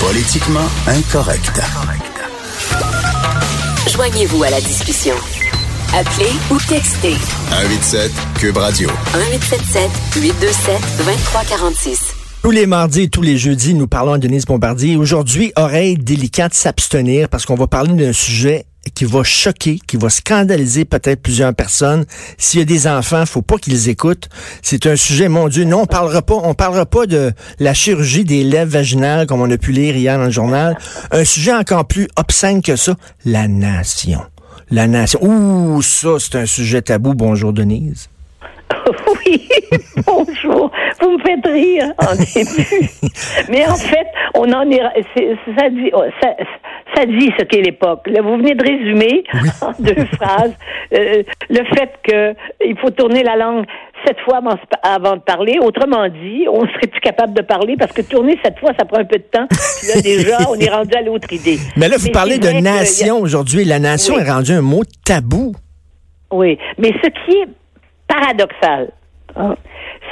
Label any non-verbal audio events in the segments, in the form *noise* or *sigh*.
Politiquement incorrect. Joignez-vous à la discussion. Appelez ou textez 187 Cube Radio. 1877 827 2346. Tous les mardis et tous les jeudis, nous parlons à Denise Bombardier. Aujourd'hui, oreille délicate s'abstenir parce qu'on va parler d'un sujet qui va choquer, qui va scandaliser peut-être plusieurs personnes. S'il y a des enfants, faut pas qu'ils écoutent. C'est un sujet, mon Dieu, non, on parlera pas, on parlera pas de la chirurgie des lèvres vaginales comme on a pu lire hier dans le journal. Un sujet encore plus obscène que ça, la nation. La nation. Ouh, ça, c'est un sujet tabou. Bonjour, Denise. *laughs* Oui, bonjour. Vous me faites rire en début. *laughs* Mais en fait, on en est. ça, dit, oh, ça, ça dit ce qu'est l'époque. Là, vous venez de résumer en deux *laughs* phrases euh, le fait qu'il faut tourner la langue sept fois avant, de parler. Autrement dit, on serait plus capable de parler parce que tourner sept fois, ça prend un peu de temps. Puis là, déjà, *laughs* on est rendu à l'autre idée. Mais là, vous Mais parlez de que- nation aujourd'hui. La nation Oui. est rendue un mot tabou. Oui, mais ce qui est paradoxal, hein,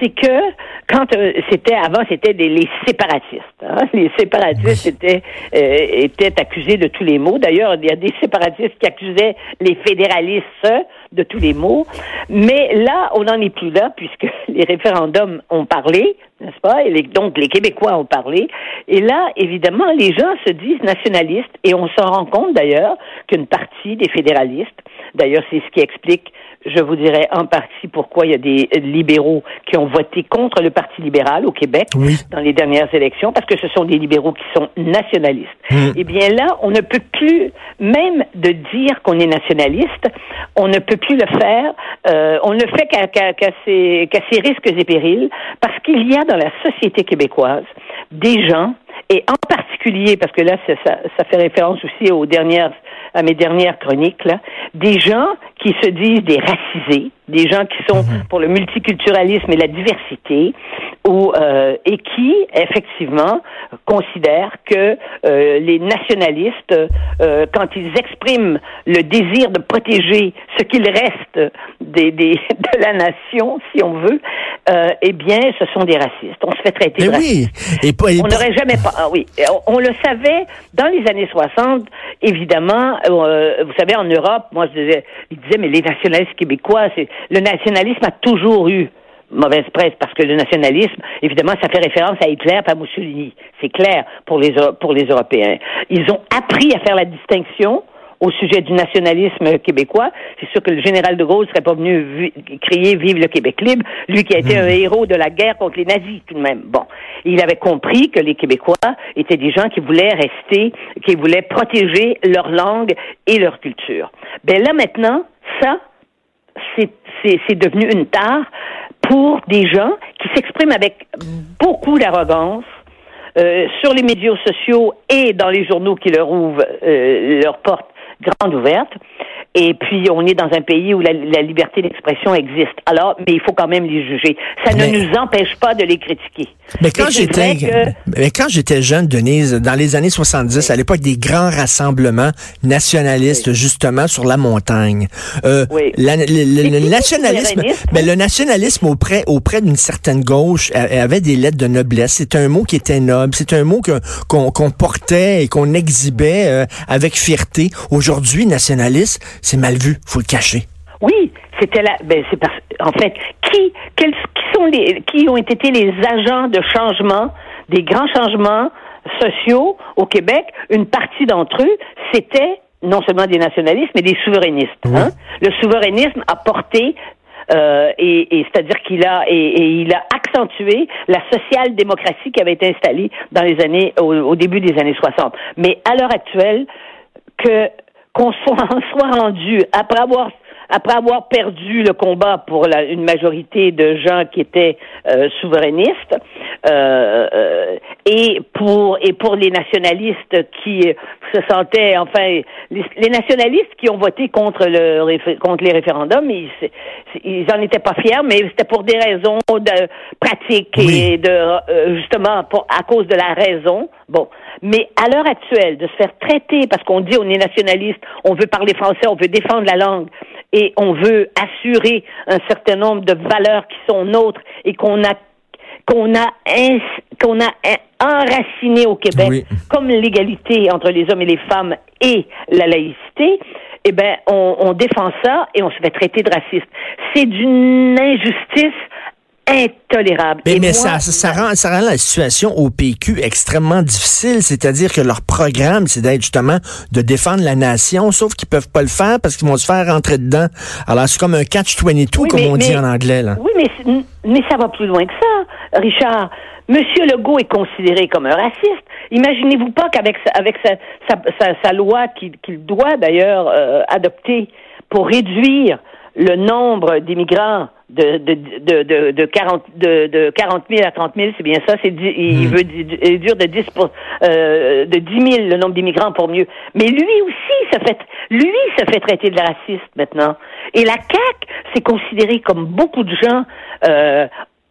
c'est que quand euh, c'était avant, c'était des- les séparatistes. hein. Les séparatistes étaient euh, étaient accusés de tous les maux. D'ailleurs, il y a des séparatistes qui accusaient les fédéralistes de tous les maux. Mais là, on n'en est plus là puisque *laughs* les référendums ont parlé, n'est-ce pas? Et les- donc les Québécois ont parlé. Et là, évidemment, les gens se disent nationalistes et on s'en rend compte d'ailleurs qu'une partie des fédéralistes, d'ailleurs, c'est ce qui explique je vous dirais en partie pourquoi il y a des libéraux qui ont voté contre le Parti libéral au Québec Oui. dans les dernières élections, parce que ce sont des libéraux qui sont nationalistes. Hmm. Eh bien là, on ne peut plus, même de dire qu'on est nationaliste, on ne peut plus le faire. euh, on ne le fait qu'à qu'à ses risques et périls, parce qu'il y a dans la société québécoise des gens, et en particulier, parce que là, ça, fait référence aussi aux dernières, à mes dernières chroniques, là, des gens qui se disent des racisés, des gens qui sont pour le multiculturalisme et la diversité, ou euh, et qui effectivement considèrent que euh, les nationalistes, euh, quand ils expriment le désir de protéger ce qu'il reste des, des, *laughs* de la nation, si on veut, eh bien, ce sont des racistes. On se fait traiter Mais de racistes. oui. Et pas, et On n'aurait jamais Ah oui, on, le savait dans les années 60. Évidemment, euh, vous savez, en Europe, moi, je disais, ils disaient, mais les nationalistes québécois, c'est le nationalisme a toujours eu mauvaise presse parce que le nationalisme, évidemment, ça fait référence à Hitler, pas à Mussolini. C'est clair pour les pour les Européens. Ils ont appris à faire la distinction au sujet du nationalisme québécois. C'est sûr que le général de Gaulle serait pas venu crier Vive le Québec libre, lui qui a été un héros de la guerre contre les nazis tout de même. Bon, il avait compris que les Québécois étaient des gens qui voulaient rester, qui voulaient protéger leur langue et leur culture. Ben là maintenant, ça, c'est devenu une tare pour des gens qui s'expriment avec beaucoup d'arrogance euh, sur les médias sociaux et dans les journaux qui leur ouvrent euh, leurs portes grandes ouvertes. Et puis, on est dans un pays où la, la liberté d'expression existe. Alors, mais il faut quand même les juger. Ça Mais- ne nous empêche pas de les critiquer. Mais quand j'étais, que- mais quand j'étais jeune, Denise, dans les années 70, à l'époque des grands rassemblements nationalistes, justement, sur la montagne, euh, Oui. la- le, nationalisme, mais le nationalisme auprès, auprès d'une certaine gauche avait des lettres de noblesse. C'est un mot qui était noble. C'est un mot qu'on portait et qu'on exhibait euh, avec fierté. Aujourd'hui, nationaliste, c'est mal vu. Faut le cacher. Oui, c'était là. Ben, c'est parce, en fait, qui, quels, qui sont les, qui ont été les agents de changement, des grands changements sociaux au Québec? Une partie d'entre eux, c'était non seulement des nationalistes, mais des souverainistes. hein? Le souverainisme a porté euh, et, et c'est-à-dire qu'il a et, et il a accentué la social-démocratie qui avait été installée dans les années au, au début des années 60. Mais à l'heure actuelle, que qu'on soit, en *laughs* soit rendu après avoir après avoir perdu le combat pour la, une majorité de gens qui étaient euh, souverainistes, euh, euh, et pour et pour les nationalistes qui se sentaient, enfin, les, les nationalistes qui ont voté contre le contre les référendums, ils ils en étaient pas fiers, mais c'était pour des raisons de pratiques Oui. et de euh, justement pour à cause de la raison. Bon, mais à l'heure actuelle, de se faire traiter parce qu'on dit on est nationaliste, on veut parler français, on veut défendre la langue et on veut assurer un certain nombre de valeurs qui sont nôtres et qu'on a qu'on a qu'on a en- enraciné au Québec, Oui. comme l'égalité entre les hommes et les femmes et la laïcité, eh ben on, on défend ça et on se fait traiter de raciste. C'est d'une injustice intolérable. Mais, Et mais ça, ça, rend, ça rend la situation au PQ extrêmement difficile. C'est-à-dire que leur programme, c'est d'être justement de défendre la nation, sauf qu'ils peuvent pas le faire parce qu'ils vont se faire rentrer dedans. Alors, c'est comme un catch-22, Oui, comme mais- on dit mais- en anglais. Là. Oui, mais, mais ça va plus loin que ça, Richard. Monsieur Legault est considéré comme un raciste. Imaginez-vous pas qu'avec sa, avec sa, sa, sa- sa loi qu'il qu'il doit d'ailleurs euh, adopter pour réduire le nombre d'immigrants de, de, de, de, de, 40, de, de 40 000 à 30 000, c'est bien ça, c'est dix- il veut di- réduire de 10, pour, euh, de 10 000 le nombre d'immigrants pour mieux. Mais lui aussi se fait, lui se fait traiter de raciste maintenant. Et la CAQ, c'est considéré comme beaucoup de gens euh,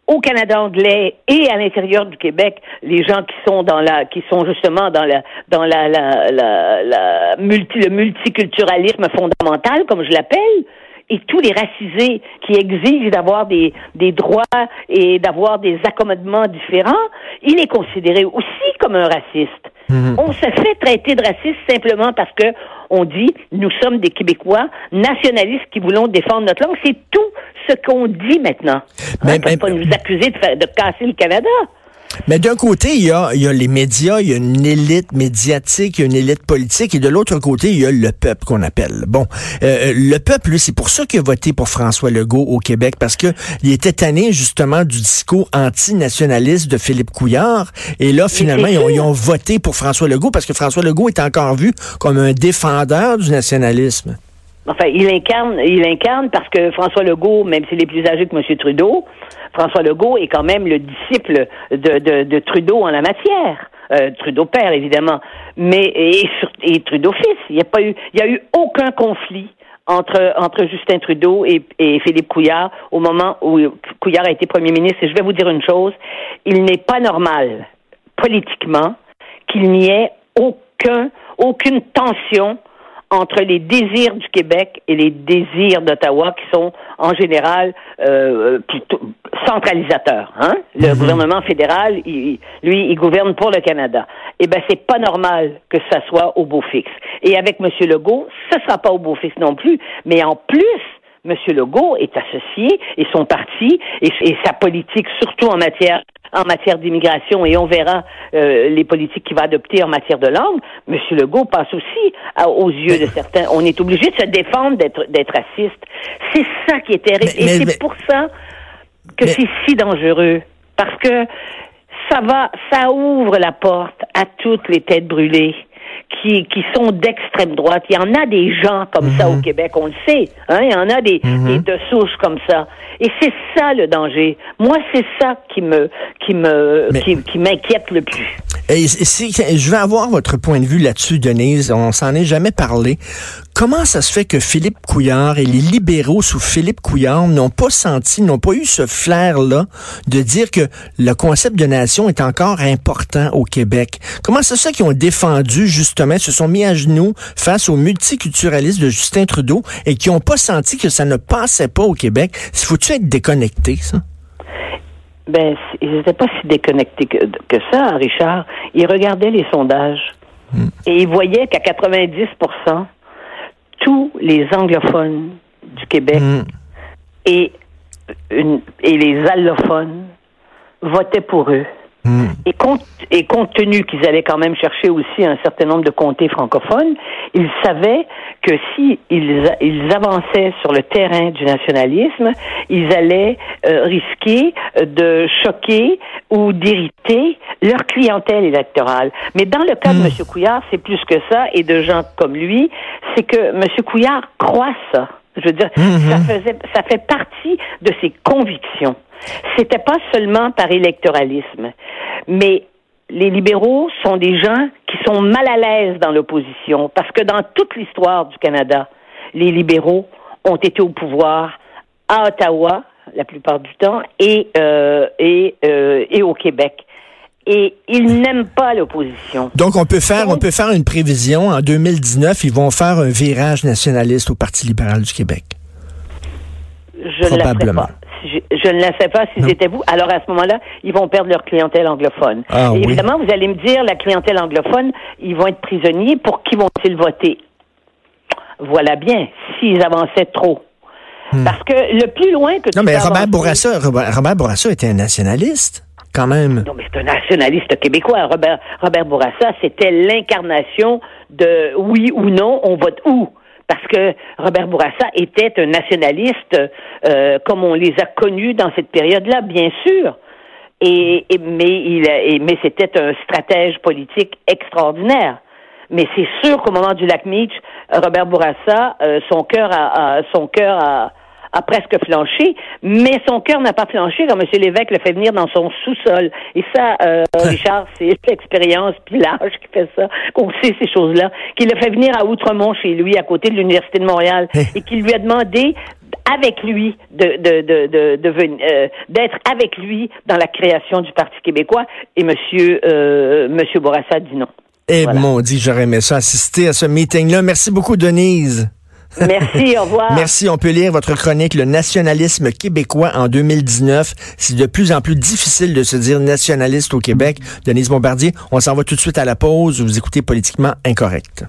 au Canada anglais et à l'intérieur du Québec, les gens qui sont dans la, qui sont justement dans la, dans la, la, la, la multi, le multiculturalisme fondamental, comme je l'appelle, et tous les racisés qui exigent d'avoir des, des droits et d'avoir des accommodements différents, il est considéré aussi comme un raciste. On se fait traiter de raciste simplement parce que on dit nous sommes des Québécois nationalistes qui voulons défendre notre langue. C'est tout ce qu'on dit maintenant. Mais- Hein, mais- pas nous accuser de, faire- de casser le Canada. Mais d'un côté, il y a, il y a les médias, il y a une élite médiatique, il y a une élite politique, et de l'autre côté, il y a le peuple qu'on appelle. Bon, euh, le peuple, lui, c'est pour ça qu'il a voté pour François Legault au Québec, parce que il était tanné justement du discours antinationaliste de Philippe Couillard, et là, finalement, ils ont, ils ont voté pour François Legault, parce que François Legault est encore vu comme un défendeur du nationalisme. Enfin, il incarne, il incarne parce que François Legault, même s'il est plus âgé que M. Trudeau, François Legault est quand même le disciple de, de, de Trudeau en la matière. Euh, Trudeau père, évidemment, mais et, Trudeau fils. Il n'y a eu, aucun conflit entre Justin Trudeau et, et Philippe Couillard au moment où Couillard a été premier ministre. Et je vais vous dire une chose, il n'est pas normal politiquement qu'il n'y ait aucun aucune tension entre les désirs du Québec et les désirs d'Ottawa, qui sont en général euh, plutôt centralisateurs. Hein? Le gouvernement fédéral, il- lui, il gouverne pour le Canada. Eh ben, c'est pas normal que ça soit au beau fixe. Et avec M. Legault, ce sera pas au beau fixe non plus. Mais en plus, M. Legault est associé et son parti et, et sa politique, surtout en matière en matière d'immigration et on verra euh, les politiques qu'il va adopter en matière de langue. M. Legault passe aussi à- aux yeux de certains. On est obligé de se défendre d'être d'être raciste. C'est ça qui est terrible Mais- et c'est pour ça que Mais- c'est si dangereux parce que ça va, ça ouvre la porte à toutes les têtes brûlées qui, qui sont d'extrême droite. Il y en a des gens comme ça Mhm. au Québec, on le sait. Hein? Il y en a des, des de souches comme ça. Et c'est ça le danger. Moi, c'est ça qui me qui me Mais- qui, qui m'inquiète le plus. Et si- je vais avoir votre point de vue là-dessus, Denise. On s'en est jamais parlé. Comment ça se fait que Philippe Couillard et les libéraux sous Philippe Couillard n'ont pas senti, n'ont pas eu ce flair-là de dire que le concept de nation est encore important au Québec? Comment ça se fait qu'ils ont défendu, justement, se sont mis à genoux face au multiculturalisme de Justin Trudeau et qui n'ont pas senti que ça ne passait pas au Québec? Faut-tu être déconnecté, ça? Ben, ils n'étaient pas si déconnectés que, que ça, Richard. Ils regardaient les sondages et ils voyaient qu'à 90 tous les anglophones du Québec Mm. et, une- et les allophones votaient pour eux. Mm. Et compte, et compte tenu qu'ils allaient quand même chercher aussi un certain nombre de comtés francophones, ils savaient que si ils, avançaient sur le terrain du nationalisme, ils allaient euh, risquer euh, de choquer ou d'irriter leur clientèle électorale. Mais dans le cas de M. Couillard, c'est plus que ça, et de gens comme lui, c'est que M. Couillard croit ça. Je veux dire, ça faisait, ça fait partie de ses convictions. C'était pas seulement par électoralisme, mais les libéraux sont des gens qui sont mal à l'aise dans l'opposition parce que dans toute l'histoire du Canada, les libéraux ont été au pouvoir à Ottawa la plupart du temps et euh, et euh, et au Québec et ils n'aiment pas l'opposition. Donc, on peut faire, on peut faire une prévision. En 2019, ils vont faire un virage nationaliste au Parti libéral du Québec. Je Probablement. Ne je, je, ne la sais pas si c'était vous. Alors, à ce moment-là, ils vont perdre leur clientèle anglophone. Ah, évidemment, vous allez me dire, la clientèle anglophone, ils vont être prisonniers. Pour qui vont-ils voter? Voilà bien, s'ils avançaient trop. Hmm. Parce que le plus loin que Non, mais Robert Bourassa, Robert Bourassa était un nationaliste quand même. Non, mais c'est un nationaliste québécois. Robert, Robert Bourassa, c'était l'incarnation de oui ou non, on vote où? Parce que Robert Bourassa était un nationaliste euh, comme on les a connus dans cette période-là, bien sûr. Et, mais il, mais c'était un stratège politique extraordinaire. Mais c'est sûr qu'au moment du lac Meach, Robert Bourassa, euh, son cœur a, son cœur a, a presque flanché, mais son cœur n'a pas flanché quand M. Lévesque le fait venir dans son sous-sol. Et ça, euh, *laughs* Richard, c'est l'expérience puis l'âge qui fait ça, qu'on sait ces choses-là, qu'il le fait venir à Outremont chez lui, à côté de l'Université de Montréal, et qu'il lui a demandé avec lui de de de de, de euh, d'être avec lui dans la création du Parti québécois et monsieur euh, monsieur Bourassa dit non. Eh mon dit j'aurais aimé ça assister à ce meeting là. Merci beaucoup Denise. Merci, au revoir. Merci. On peut lire votre chronique Le nationalisme québécois en 2019. C'est de plus en plus difficile de se dire nationaliste au Québec. Denise Bombardier, on s'en va tout de suite à la pause. Vous écoutez Politiquement Incorrect.